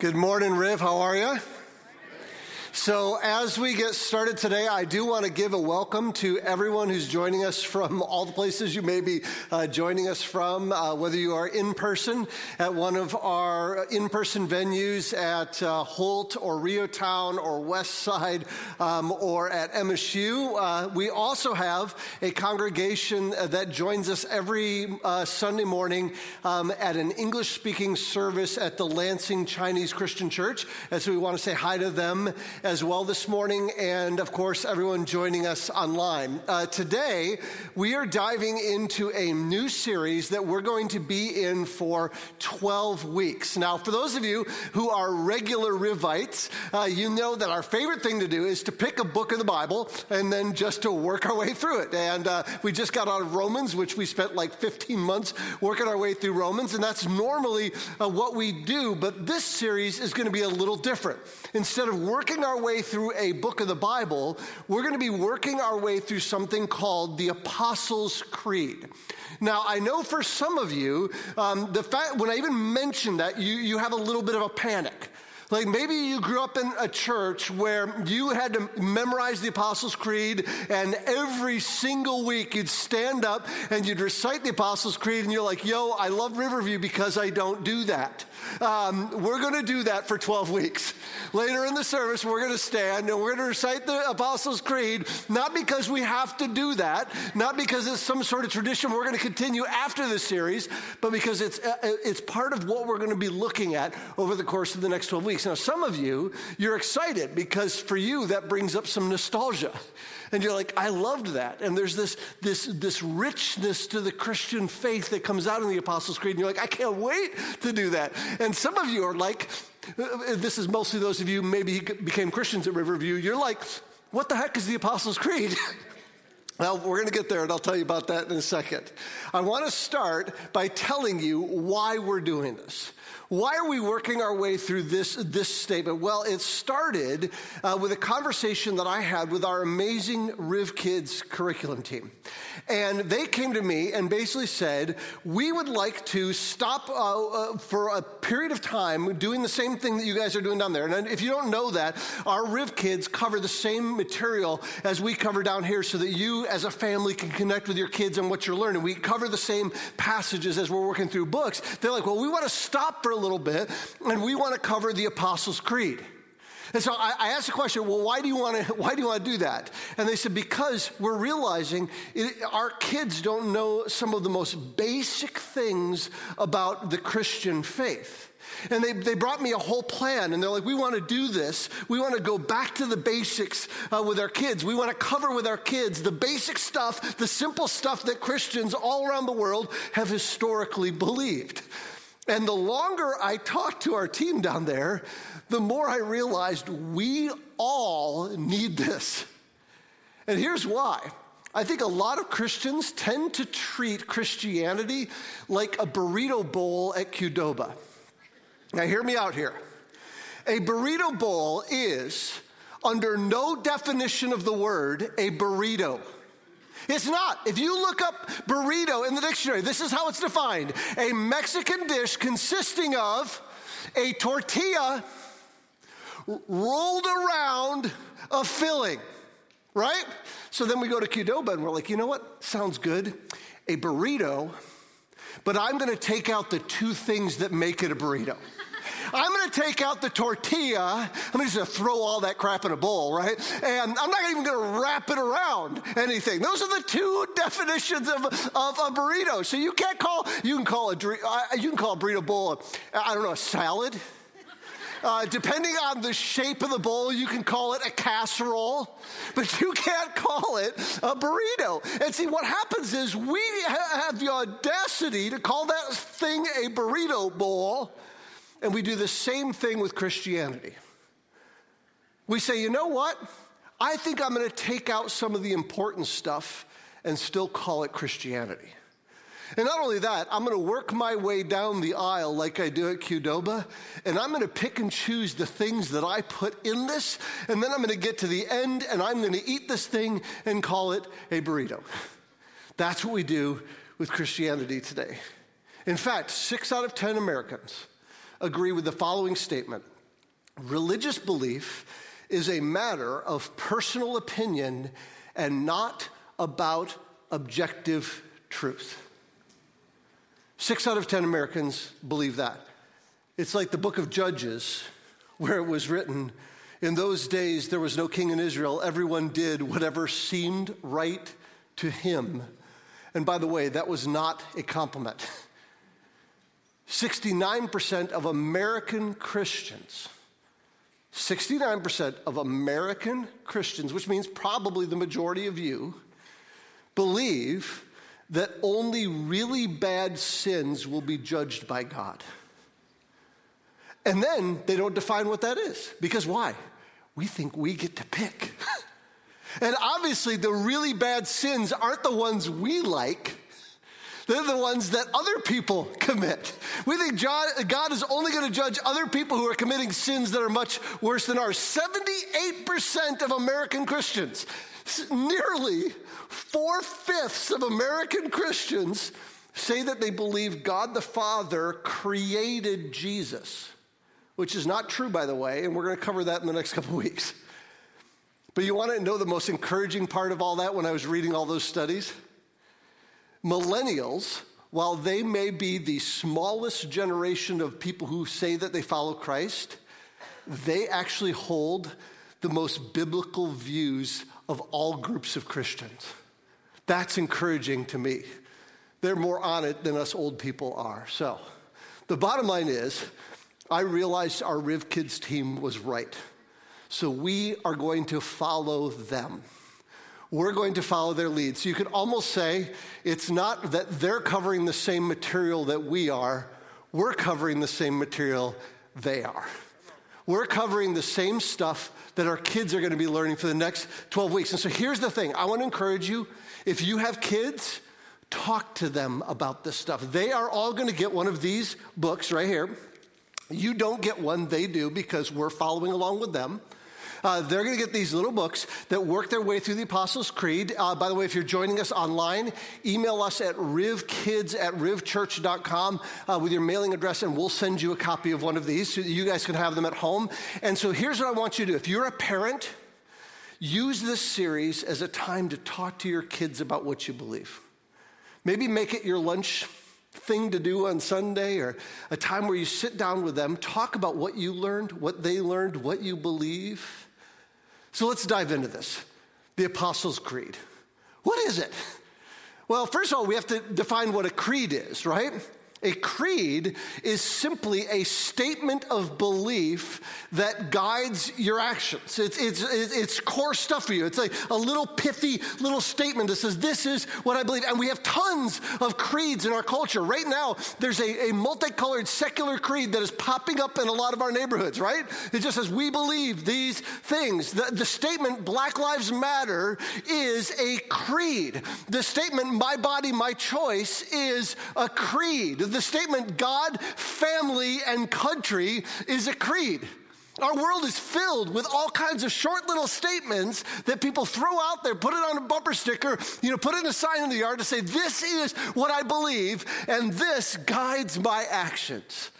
Good morning, Riv. How are you? So, as we get started today, I do want to give a welcome to everyone who's joining us from all the places you may be uh, joining us from, uh, whether you are in person at one of our in person venues at uh, Holt or REO Town or West Side um, or at MSU. Uh, we also have a congregation that joins us every uh, Sunday morning um, at an English speaking service at the Lansing Chinese Christian Church. And so we want to say hi to them as well this morning, and of course, everyone joining us online. Uh, today, we are diving into a new series that we're going to be in for 12 weeks. Now, for those of you who are regular Rivites, uh, you know that our favorite thing to do is to pick a book of the Bible and then just to work our way through it. And uh, we just got out of Romans, which we spent like 15 months working our way through Romans, and that's normally uh, what we do. But this series is going to be a little different. Instead of working our way through a book of the Bible, we're going to be working our way through something called the Apostles' Creed. Now, I know for some of you, um, the fact when I even mention that, you, you have a little bit of a panic. Like maybe you grew up in a church where you had to memorize the Apostles' Creed, and every single week you'd stand up and you'd recite the Apostles' Creed, and you're like, yo, I love Riverview because I don't do that. Um, we're going to do that for 12 weeks. Later in the service, we're going to stand and we're going to recite the Apostles' Creed, not because we have to do that, not because it's some sort of tradition we're going to continue after this series, but because it's, uh, it's part of what we're going to be looking at over the course of the next 12 weeks. Now, some of you, you're excited because for you, that brings up some nostalgia. And you're like, I loved that. And there's this, this, this richness to the Christian faith that comes out in the Apostles' Creed. And you're like, I can't wait to do that. And some of you are like, uh, this is mostly those of you maybe became Christians at Riverview. You're like, what the heck is the Apostles' Creed? Well, we're going to get there, and I'll tell you about that in a second. I want to start by telling you why we're doing this. Why are we working our way through this, this statement? Well, it started uh, with a conversation that I had with our amazing Riv Kids curriculum team. And they came to me and basically said, We would like to stop uh, uh, for a period of time doing the same thing that you guys are doing down there. And if you don't know that, our Riv Kids cover the same material as we cover down here so that you as a family can connect with your kids and what you're learning. We cover the same passages as we're working through books. They're like, Well, we want to stop for little bit, and we want to cover the Apostles' Creed. And so I, I asked the question, well, why do you want to, why do you want to do that? And they said, because we're realizing it, our kids don't know some of the most basic things about the Christian faith. And they, they brought me a whole plan, and they're like, we want to do this. We want to go back to the basics uh, with our kids. We want to cover with our kids the basic stuff, the simple stuff that Christians all around the world have historically believed. And the longer I talked to our team down there, the more I realized we all need this. And here's why. I think a lot of Christians tend to treat Christianity like a burrito bowl at Qdoba. Now, hear me out here. A burrito bowl is, under no definition of the word, a burrito. It's not. If you look up burrito in the dictionary, this is how it's defined a Mexican dish consisting of a tortilla rolled around a filling, right? So then we go to Qdoba and we're like, you know what? Sounds good. A burrito, but I'm going to take out the two things that make it a burrito. I'm going to take out the tortilla. I'm just going to throw all that crap in a bowl, right? And I'm not even going to wrap it around anything. Those are the two definitions of, of a burrito. So you can't call, you can call a, uh, you can call a burrito bowl, uh, I don't know, a salad. Uh, depending on the shape of the bowl, you can call it a casserole, but you can't call it a burrito. And see, what happens is we have the audacity to call that thing a burrito bowl and we do the same thing with Christianity. We say, you know what? I think I'm going to take out some of the important stuff and still call it Christianity. And not only that, I'm going to work my way down the aisle like I do at Qdoba, and I'm going to pick and choose the things that I put in this, and then I'm going to get to the end and I'm going to eat this thing and call it a burrito. That's what we do with Christianity today. In fact, six out of 10 Americans agree with the following statement Religious belief is a matter of personal opinion and not about objective truth. Six out of 10 Americans believe that. It's like the book of Judges, where it was written In those days there was no king in Israel, everyone did whatever seemed right to him. And by the way, that was not a compliment. 69% of American Christians, 69% of American Christians, which means probably the majority of you, believe that only really bad sins will be judged by God. And then they don't define what that is. Because why? We think we get to pick. and obviously, the really bad sins aren't the ones we like. They're the ones that other people commit. We think God is only going to judge other people who are committing sins that are much worse than ours. 78% of American Christians, nearly four fifths of American Christians, say that they believe God the Father created Jesus which is not true, by the way, and we're going to cover that in the next couple weeks. But you want to know the most encouraging part of all that when I was reading all those studies? Millennials, while they may be the smallest generation of people who say that they follow Christ, they actually hold the most biblical views of all groups of Christians. That's encouraging to me. They're more on it than us old people are. So, the bottom line is I realized our Riv Kids team was right. So we are going to follow them. We're going to follow their lead. So you could almost say it's not that they're covering the same material that we are, we're covering the same material they are. We're covering the same stuff that our kids are going to be learning for the next 12 weeks. And so here's the thing I want to encourage you if you have kids, talk to them about this stuff. They are all going to get one of these books right here. You don't get one, they do, because we're following along with them. Uh, they're going to get these little books that work their way through the Apostles' Creed. Uh, by the way, if you're joining us online, email us at rivkids at rivchurch.com uh, with your mailing address, and we'll send you a copy of one of these so you guys can have them at home. And so here's what I want you to do if you're a parent, use this series as a time to talk to your kids about what you believe. Maybe make it your lunch thing to do on Sunday or a time where you sit down with them, talk about what you learned, what they learned, what you believe. So let's dive into this the Apostles' Creed. What is it? Well, first of all, we have to define what a creed is, right? A creed is simply a statement of belief that guides your actions. It's, it's, it's core stuff for you. It's like a little pithy little statement that says, This is what I believe. And we have tons of creeds in our culture. Right now, there's a, a multicolored secular creed that is popping up in a lot of our neighborhoods, right? It just says, We believe these things. The, the statement, Black Lives Matter, is a creed. The statement, My body, my choice, is a creed the statement God, family, and country is a creed. Our world is filled with all kinds of short little statements that people throw out there, put it on a bumper sticker, you know, put it in a sign in the yard to say, This is what I believe, and this guides my actions.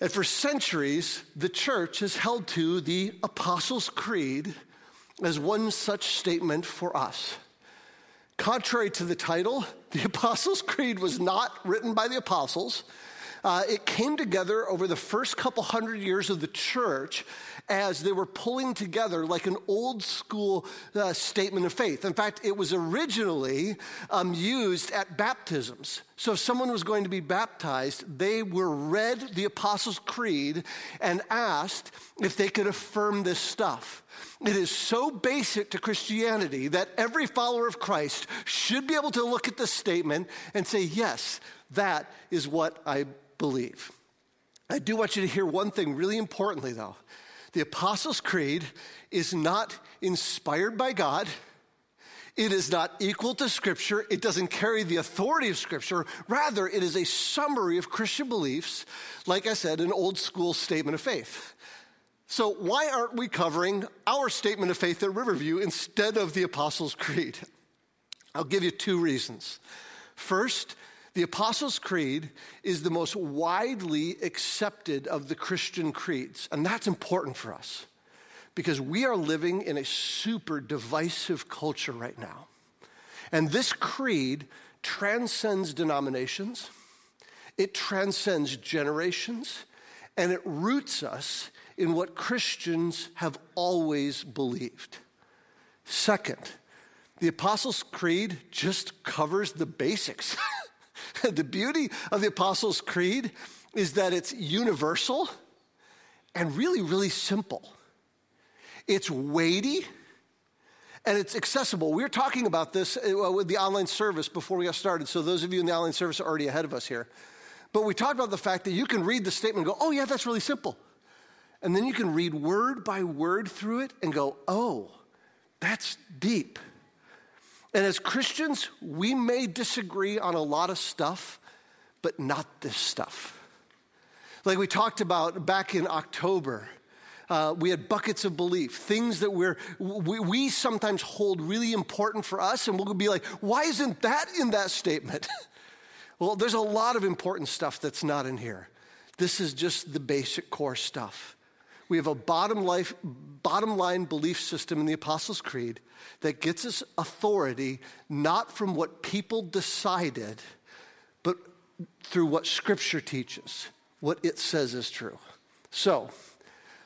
And for centuries, the church has held to the Apostles' Creed as one such statement for us. Contrary to the title, the Apostles' Creed was not written by the apostles. Uh, it came together over the first couple hundred years of the church as they were pulling together like an old school uh, statement of faith. In fact, it was originally um, used at baptisms. So if someone was going to be baptized, they were read the Apostles' Creed and asked if they could affirm this stuff. It is so basic to Christianity that every follower of Christ should be able to look at this statement and say, Yes, that is what I believe. I do want you to hear one thing really importantly, though. The Apostles' Creed is not inspired by God. It is not equal to Scripture. It doesn't carry the authority of Scripture. Rather, it is a summary of Christian beliefs, like I said, an old school statement of faith. So, why aren't we covering our statement of faith at Riverview instead of the Apostles' Creed? I'll give you two reasons. First, The Apostles' Creed is the most widely accepted of the Christian creeds, and that's important for us because we are living in a super divisive culture right now. And this creed transcends denominations, it transcends generations, and it roots us in what Christians have always believed. Second, the Apostles' Creed just covers the basics. the beauty of the Apostles' Creed is that it's universal and really, really simple. It's weighty and it's accessible. We were talking about this uh, with the online service before we got started. So, those of you in the online service are already ahead of us here. But we talked about the fact that you can read the statement and go, oh, yeah, that's really simple. And then you can read word by word through it and go, oh, that's deep. And as Christians, we may disagree on a lot of stuff, but not this stuff. Like we talked about back in October, uh, we had buckets of belief, things that we're, we, we sometimes hold really important for us, and we'll be like, why isn't that in that statement? well, there's a lot of important stuff that's not in here. This is just the basic core stuff. We have a bottom, life, bottom line belief system in the Apostles' Creed that gets us authority not from what people decided, but through what Scripture teaches, what it says is true. So,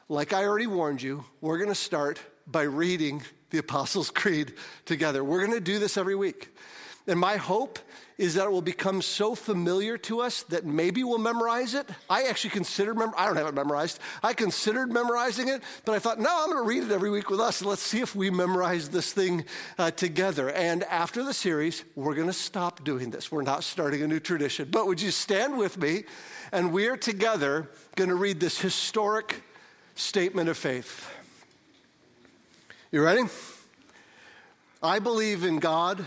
like I already warned you, we're going to start by reading the Apostles' Creed together. We're going to do this every week. And my hope is that it will become so familiar to us that maybe we'll memorize it. I actually considered, mem- I don't have it memorized. I considered memorizing it, but I thought, no, I'm going to read it every week with us. Let's see if we memorize this thing uh, together. And after the series, we're going to stop doing this. We're not starting a new tradition. But would you stand with me? And we're together going to read this historic statement of faith. You ready? I believe in God,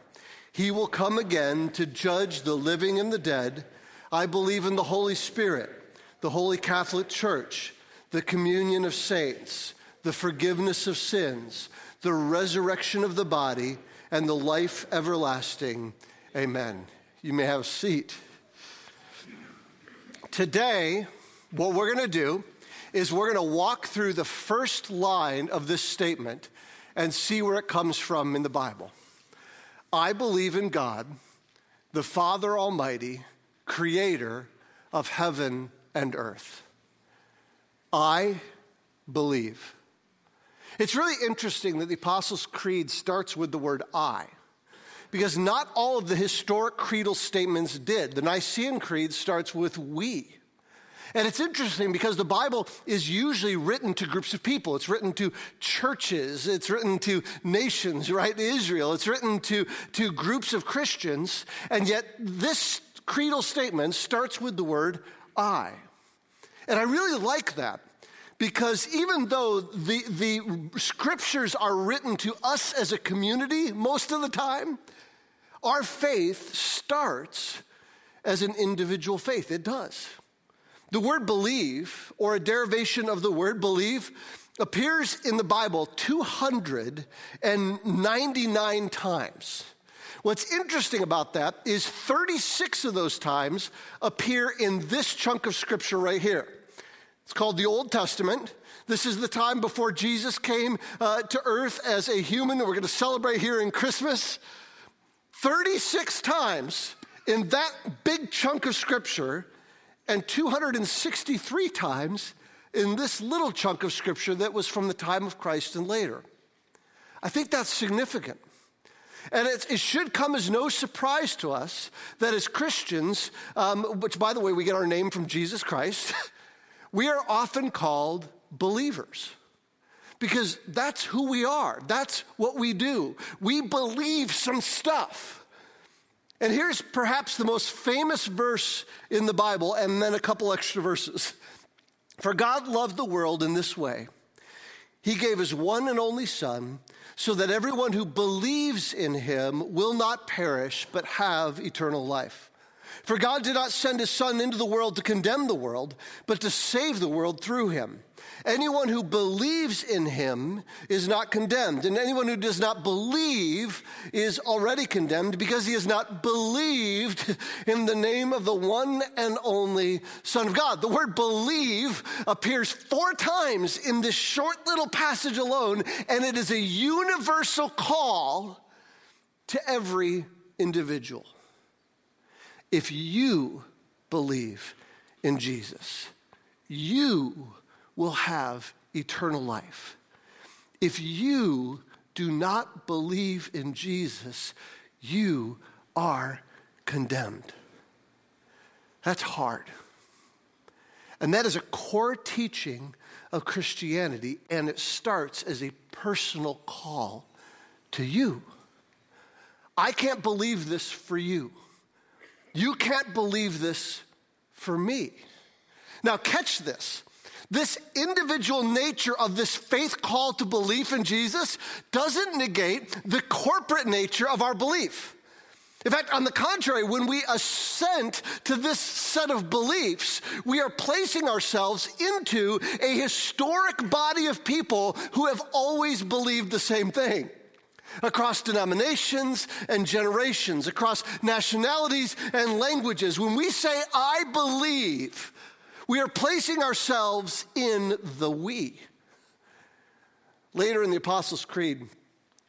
He will come again to judge the living and the dead. I believe in the Holy Spirit, the Holy Catholic Church, the communion of saints, the forgiveness of sins, the resurrection of the body, and the life everlasting. Amen. You may have a seat. Today, what we're going to do is we're going to walk through the first line of this statement and see where it comes from in the Bible. I believe in God, the Father Almighty, creator of heaven and earth. I believe. It's really interesting that the Apostles' Creed starts with the word I, because not all of the historic creedal statements did. The Nicene Creed starts with we. And it's interesting because the Bible is usually written to groups of people. It's written to churches, it's written to nations, right? Israel, it's written to, to groups of Christians. And yet, this creedal statement starts with the word I. And I really like that because even though the, the scriptures are written to us as a community most of the time, our faith starts as an individual faith. It does. The word believe, or a derivation of the word believe, appears in the Bible 299 times. What's interesting about that is 36 of those times appear in this chunk of scripture right here. It's called the Old Testament. This is the time before Jesus came uh, to earth as a human. That we're going to celebrate here in Christmas. 36 times in that big chunk of scripture and 263 times in this little chunk of scripture that was from the time of Christ and later. I think that's significant. And it should come as no surprise to us that as Christians, um, which by the way, we get our name from Jesus Christ, we are often called believers because that's who we are. That's what we do. We believe some stuff. And here's perhaps the most famous verse in the Bible, and then a couple extra verses. For God loved the world in this way He gave His one and only Son, so that everyone who believes in Him will not perish, but have eternal life. For God did not send His Son into the world to condemn the world, but to save the world through Him. Anyone who believes in him is not condemned, and anyone who does not believe is already condemned because he has not believed in the name of the one and only Son of God. The word believe appears four times in this short little passage alone, and it is a universal call to every individual. If you believe in Jesus, you will have eternal life. If you do not believe in Jesus, you are condemned. That's hard. And that is a core teaching of Christianity, and it starts as a personal call to you. I can't believe this for you. You can't believe this for me. Now, catch this. This individual nature of this faith call to belief in Jesus doesn't negate the corporate nature of our belief. In fact, on the contrary, when we assent to this set of beliefs, we are placing ourselves into a historic body of people who have always believed the same thing. Across denominations and generations, across nationalities and languages. When we say, I believe, we are placing ourselves in the we. Later in the Apostles' Creed,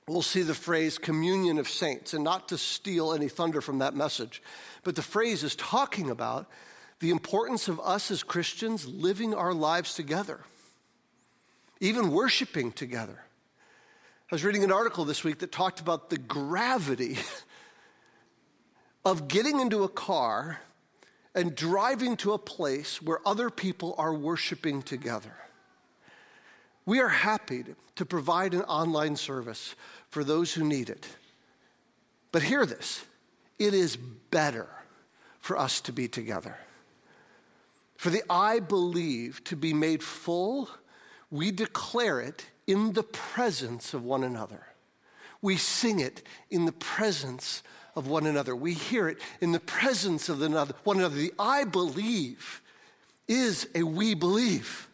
we'll see the phrase communion of saints, and not to steal any thunder from that message, but the phrase is talking about the importance of us as Christians living our lives together, even worshiping together. I was reading an article this week that talked about the gravity of getting into a car and driving to a place where other people are worshiping together. We are happy to provide an online service for those who need it. But hear this it is better for us to be together. For the I believe to be made full, we declare it in the presence of one another. We sing it in the presence of one another. We hear it in the presence of one another. The I believe is a we believe.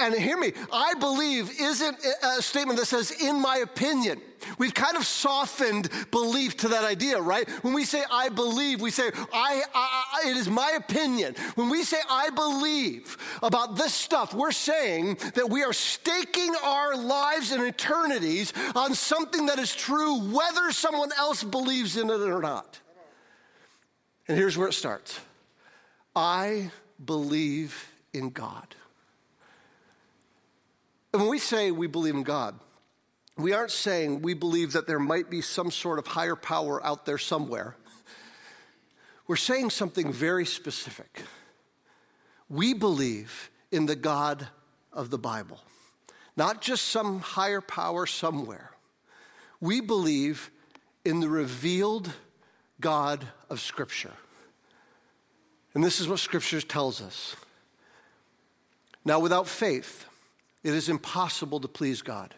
And hear me, I believe isn't a statement that says, in my opinion. We've kind of softened belief to that idea, right? When we say I believe, we say, I, I, it is my opinion. When we say I believe about this stuff, we're saying that we are staking our lives and eternities on something that is true, whether someone else believes in it or not. And here's where it starts I believe in God. And when we say we believe in God, we aren't saying we believe that there might be some sort of higher power out there somewhere. We're saying something very specific. We believe in the God of the Bible, not just some higher power somewhere. We believe in the revealed God of Scripture. And this is what Scripture tells us. Now, without faith, it is impossible to please God,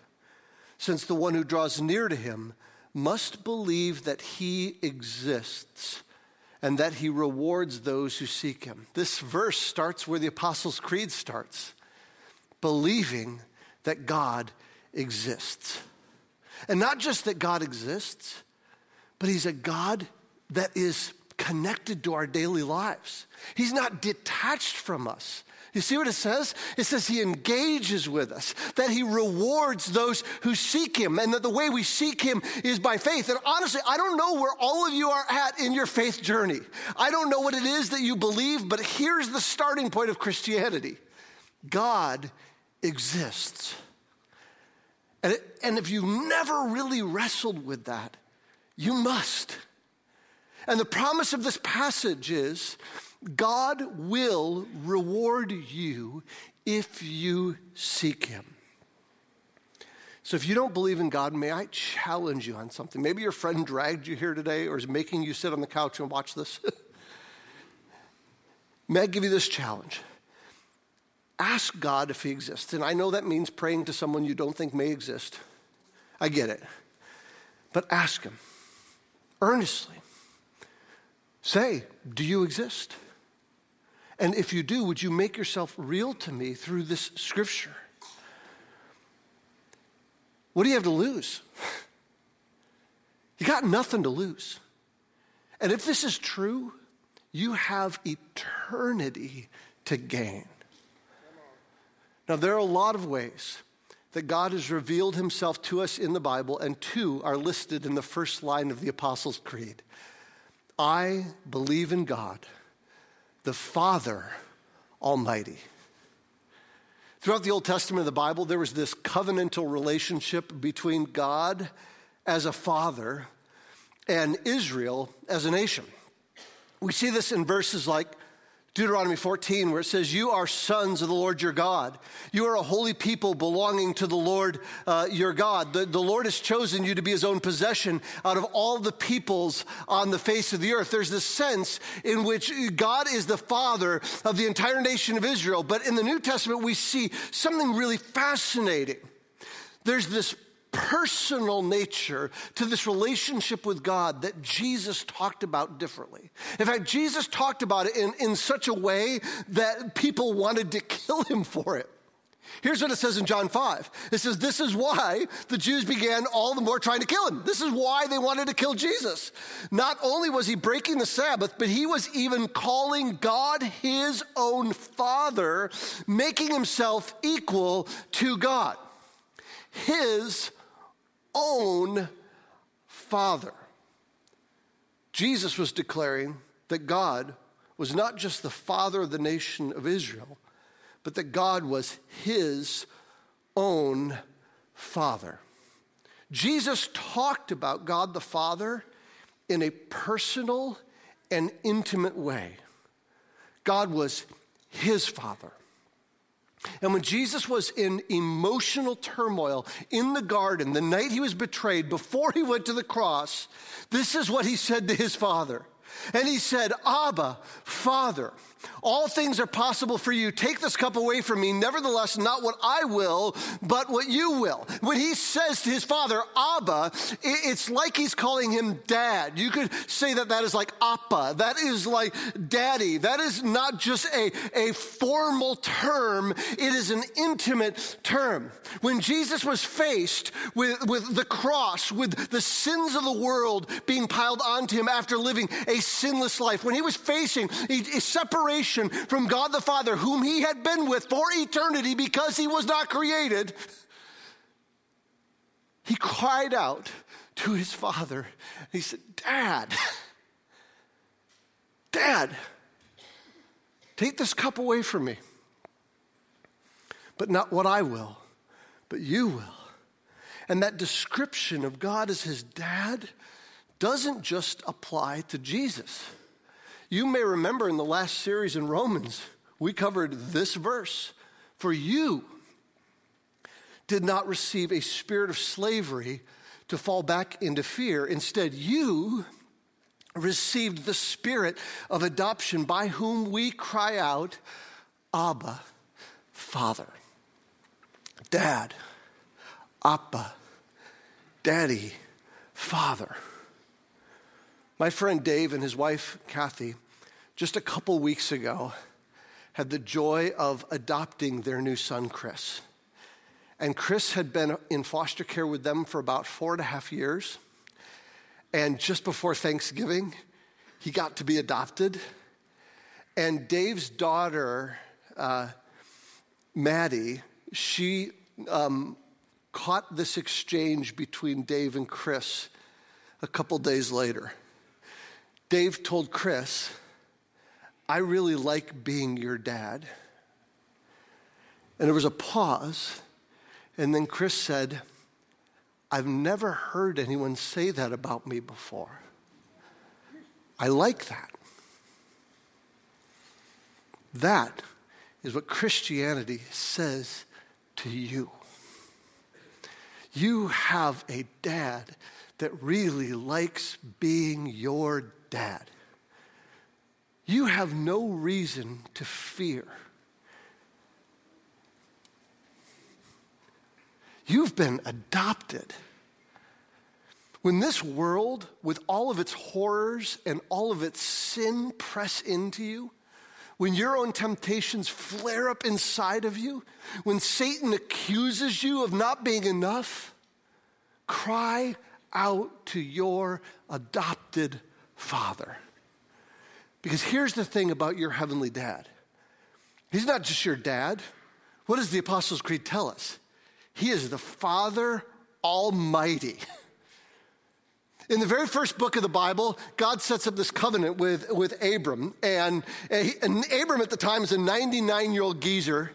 since the one who draws near to him must believe that he exists and that he rewards those who seek him. This verse starts where the Apostles' Creed starts believing that God exists. And not just that God exists, but he's a God that is connected to our daily lives. He's not detached from us. You see what it says? It says he engages with us, that he rewards those who seek him, and that the way we seek him is by faith. And honestly, I don't know where all of you are at in your faith journey. I don't know what it is that you believe, but here's the starting point of Christianity God exists. And, it, and if you've never really wrestled with that, you must. And the promise of this passage is God will reward you if you seek Him. So if you don't believe in God, may I challenge you on something? Maybe your friend dragged you here today or is making you sit on the couch and watch this. may I give you this challenge? Ask God if He exists. And I know that means praying to someone you don't think may exist. I get it. But ask Him earnestly. Say, Do you exist? And if you do, would you make yourself real to me through this scripture? What do you have to lose? You got nothing to lose. And if this is true, you have eternity to gain. Now, there are a lot of ways that God has revealed himself to us in the Bible, and two are listed in the first line of the Apostles' Creed. I believe in God, the Father Almighty. Throughout the Old Testament of the Bible, there was this covenantal relationship between God as a father and Israel as a nation. We see this in verses like Deuteronomy 14, where it says, You are sons of the Lord your God. You are a holy people belonging to the Lord uh, your God. The, the Lord has chosen you to be his own possession out of all the peoples on the face of the earth. There's this sense in which God is the father of the entire nation of Israel. But in the New Testament, we see something really fascinating. There's this personal nature to this relationship with God that Jesus talked about differently. In fact, Jesus talked about it in, in such a way that people wanted to kill him for it. Here's what it says in John 5. It says, This is why the Jews began all the more trying to kill him. This is why they wanted to kill Jesus. Not only was he breaking the Sabbath, but he was even calling God his own Father, making himself equal to God. His own Father. Jesus was declaring that God was not just the Father of the nation of Israel, but that God was his own Father. Jesus talked about God the Father in a personal and intimate way. God was his Father. And when Jesus was in emotional turmoil in the garden, the night he was betrayed, before he went to the cross, this is what he said to his father. And he said, Abba, Father, all things are possible for you. Take this cup away from me. Nevertheless, not what I will, but what you will. When he says to his father, Abba, it's like he's calling him dad. You could say that that is like Appa. That is like daddy. That is not just a, a formal term. It is an intimate term. When Jesus was faced with, with the cross, with the sins of the world being piled onto him after living a sinless life, when he was facing a, a separation separation from God the Father, whom he had been with for eternity because he was not created, he cried out to his father. He said, Dad, Dad, take this cup away from me. But not what I will, but you will. And that description of God as his dad doesn't just apply to Jesus. You may remember in the last series in Romans, we covered this verse. For you did not receive a spirit of slavery to fall back into fear. Instead, you received the spirit of adoption by whom we cry out, Abba, Father. Dad, Abba, Daddy, Father. My friend Dave and his wife Kathy, just a couple weeks ago, had the joy of adopting their new son, Chris. And Chris had been in foster care with them for about four and a half years. And just before Thanksgiving, he got to be adopted. And Dave's daughter, uh, Maddie, she um, caught this exchange between Dave and Chris a couple days later. Dave told Chris, I really like being your dad. And there was a pause, and then Chris said, I've never heard anyone say that about me before. I like that. That is what Christianity says to you. You have a dad that really likes being your dad. You have no reason to fear. You've been adopted. When this world, with all of its horrors and all of its sin, press into you, when your own temptations flare up inside of you, when Satan accuses you of not being enough, cry out to your adopted father. Because here's the thing about your heavenly dad He's not just your dad. What does the Apostles' Creed tell us? He is the Father Almighty. In the very first book of the Bible, God sets up this covenant with, with Abram. And, and Abram at the time is a 99 year old geezer,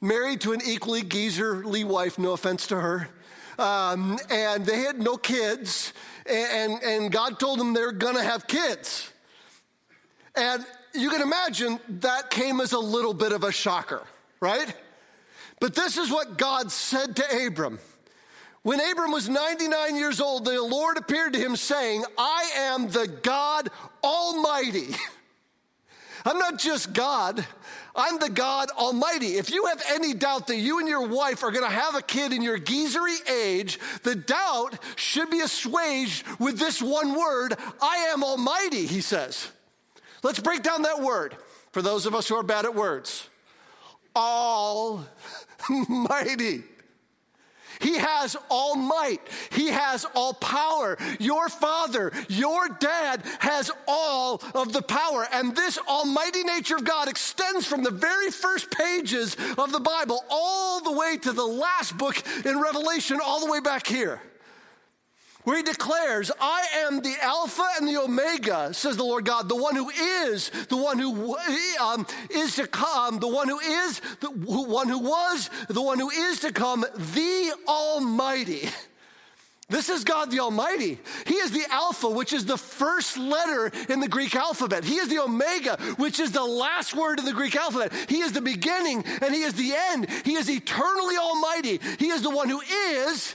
married to an equally geezerly wife, no offense to her. Um, and they had no kids. And, and God told them they're to have kids. And you can imagine that came as a little bit of a shocker, right? But this is what God said to Abram. When Abram was 99 years old, the Lord appeared to him saying, I am the God Almighty. I'm not just God, I'm the God Almighty. If you have any doubt that you and your wife are going to have a kid in your geezery age, the doubt should be assuaged with this one word I am Almighty, he says. Let's break down that word for those of us who are bad at words. Almighty. He has all might. He has all power. Your father, your dad has all of the power. And this almighty nature of God extends from the very first pages of the Bible all the way to the last book in Revelation, all the way back here where he declares, I am the Alpha and the Omega, says the Lord God, the one who is, the one who um, is to come, the one who is, the one who was, the one who is to come, the Almighty. This is God the Almighty. He is the Alpha, which is the first letter in the Greek alphabet. He is the Omega, which is the last word in the Greek alphabet. He is the beginning and He is the end. He is eternally Almighty. He is the one who is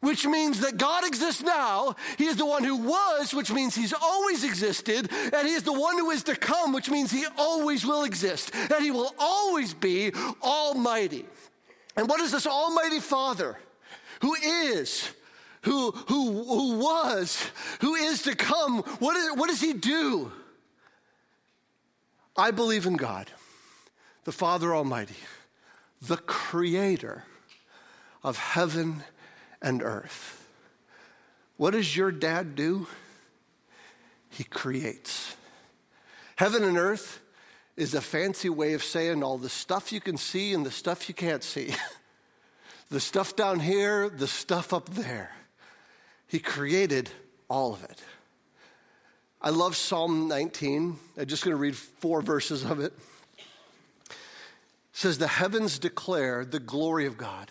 which means that God exists now. He is the one who was, which means he's always existed. And he is the one who is to come, which means he always will exist. And he will always be almighty. And what is this almighty Father who is, who, who, who was, who is to come? What, is, what does he do? I believe in God, the Father Almighty, the creator of heaven and earth. What does your dad do? He creates. Heaven and earth is a fancy way of saying all the stuff you can see and the stuff you can't see. the stuff down here, the stuff up there. He created all of it. I love Psalm 19. I'm just going to read four verses of it. It says, The heavens declare the glory of God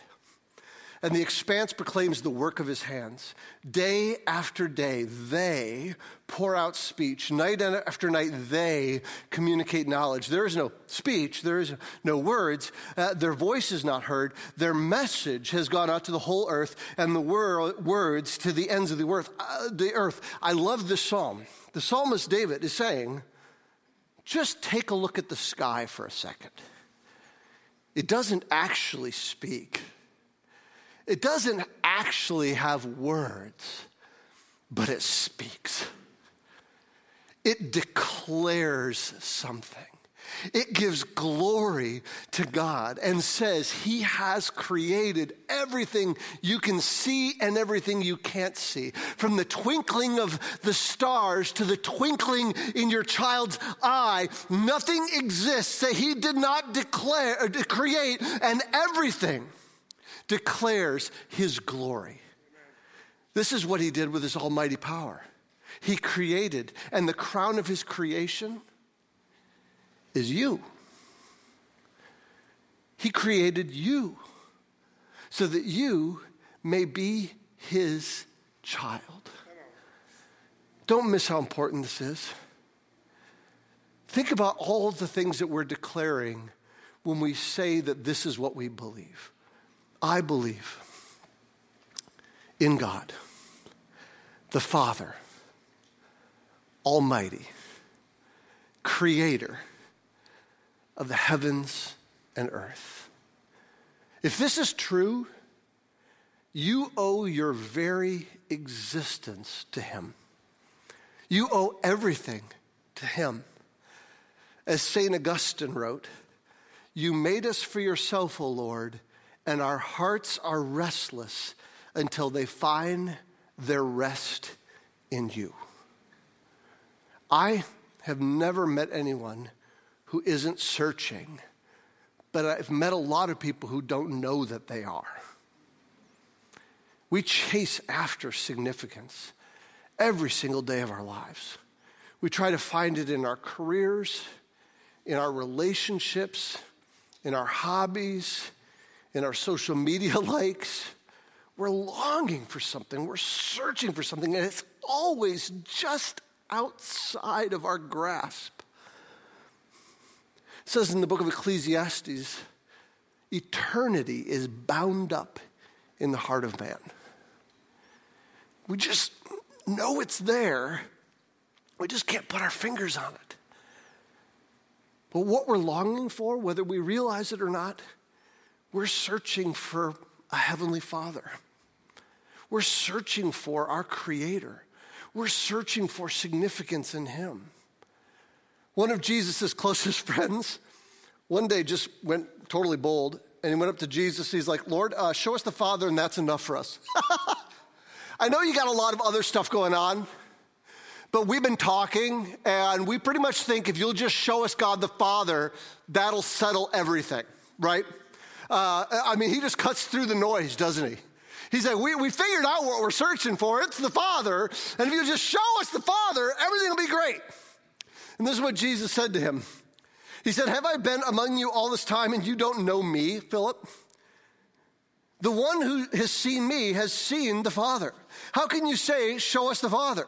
and the expanse proclaims the work of his hands. Day after day, they pour out speech. Night after night, they communicate knowledge. There is no speech, there is no words. Uh, their voice is not heard. Their message has gone out to the whole earth, and the wor- words to the ends of the earth. Uh, the earth. I love this psalm. The psalmist David is saying, just take a look at the sky for a second. It doesn't actually speak. It doesn't actually have words, but it speaks. It declares something. It gives glory to God and says He has created everything you can see and everything you can't see. From the twinkling of the stars to the twinkling in your child's eye, nothing exists that He did not declare create, and everything declares his glory. This is what he did with his almighty power. He created, and the crown of his creation is you. He created you so that you may be his child. Don't miss how important this is. Think about all the things that we're declaring when we say that this is what we believe. I believe in God, the Father, Almighty, Creator of the heavens and earth. If this is true, you owe your very existence to Him. You owe everything to Him. As St. Augustine wrote, You made us for yourself, O Lord, and our hearts are restless until they find their rest in you. I have never met anyone who isn't searching, but I've met a lot of people who don't know that they are. We chase after significance every single day of our lives. We try to find it in our careers, in our relationships, in our hobbies, in our social media likes. We're longing for something, we're searching for something, and it's always just outside of our grasp. It says in the book of Ecclesiastes, eternity is bound up in the heart of man. We just know it's there, we just can't put our fingers on it. But what we're longing for, whether we realize it or not, we're searching for a heavenly Father. We're searching for our Creator. We're searching for significance in Him. One of Jesus' closest friends one day just went totally bold and he went up to Jesus. He's like, Lord, uh, show us the Father, and that's enough for us. I know you got a lot of other stuff going on, but we've been talking, and we pretty much think if you'll just show us God the Father, that'll settle everything, right? Uh, I mean, he just cuts through the noise, doesn't he? He said, we, we figured out what we're searching for. It's the Father. And if you just show us the Father, everything will be great. And this is what Jesus said to him. He said, Have I been among you all this time and you don't know me, Philip? The one who has seen me has seen the Father. How can you say, Show us the Father?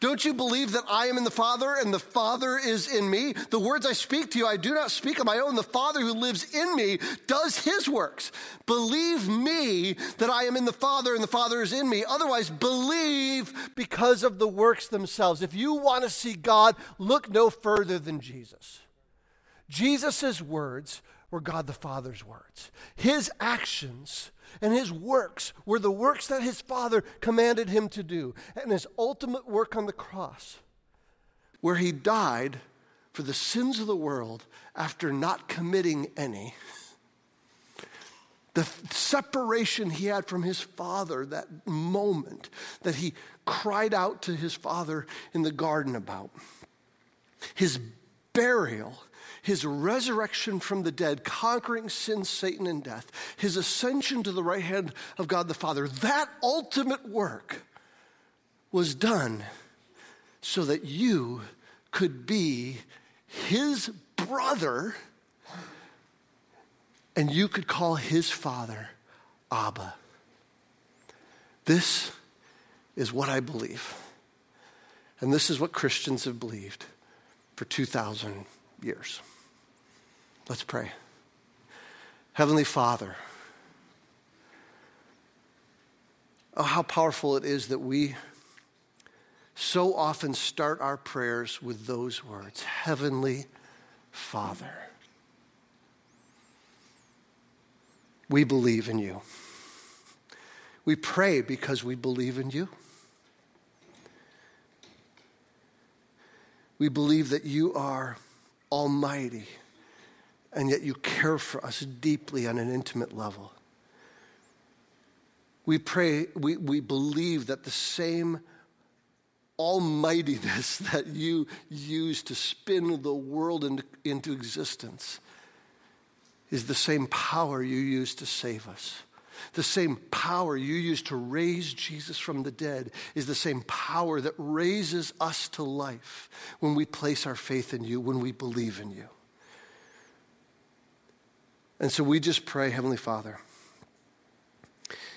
Don't you believe that I am in the Father and the Father is in me? The words I speak to you, I do not speak of my own. The Father who lives in me does his works. Believe me that I am in the Father and the Father is in me. Otherwise, believe because of the works themselves. If you want to see God, look no further than Jesus. Jesus' words were God the Father's words. His actions and his works were the works that his Father commanded him to do. And his ultimate work on the cross, where he died for the sins of the world after not committing any. The separation he had from his father, that moment that he cried out to his father in the garden about. His burial his resurrection from the dead, conquering sin, Satan, and death, his ascension to the right hand of God the Father, that ultimate work was done so that you could be his brother and you could call his father Abba. This is what I believe. And this is what Christians have believed for 2,000 years. Let's pray. Heavenly Father, oh, how powerful it is that we so often start our prayers with those words Heavenly Father. We believe in you. We pray because we believe in you. We believe that you are almighty and yet you care for us deeply on an intimate level. We pray, we, we believe that the same almightiness that you use to spin the world into, into existence is the same power you use to save us. The same power you use to raise Jesus from the dead is the same power that raises us to life when we place our faith in you, when we believe in you. And so we just pray, Heavenly Father,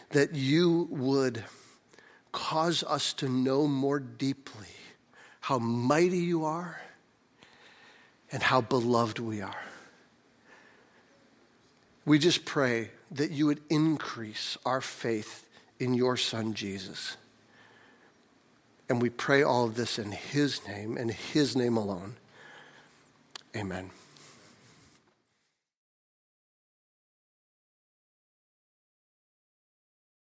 that you would cause us to know more deeply how mighty you are and how beloved we are. We just pray that you would increase our faith in your Son, Jesus. And we pray all of this in His name and His name alone. Amen.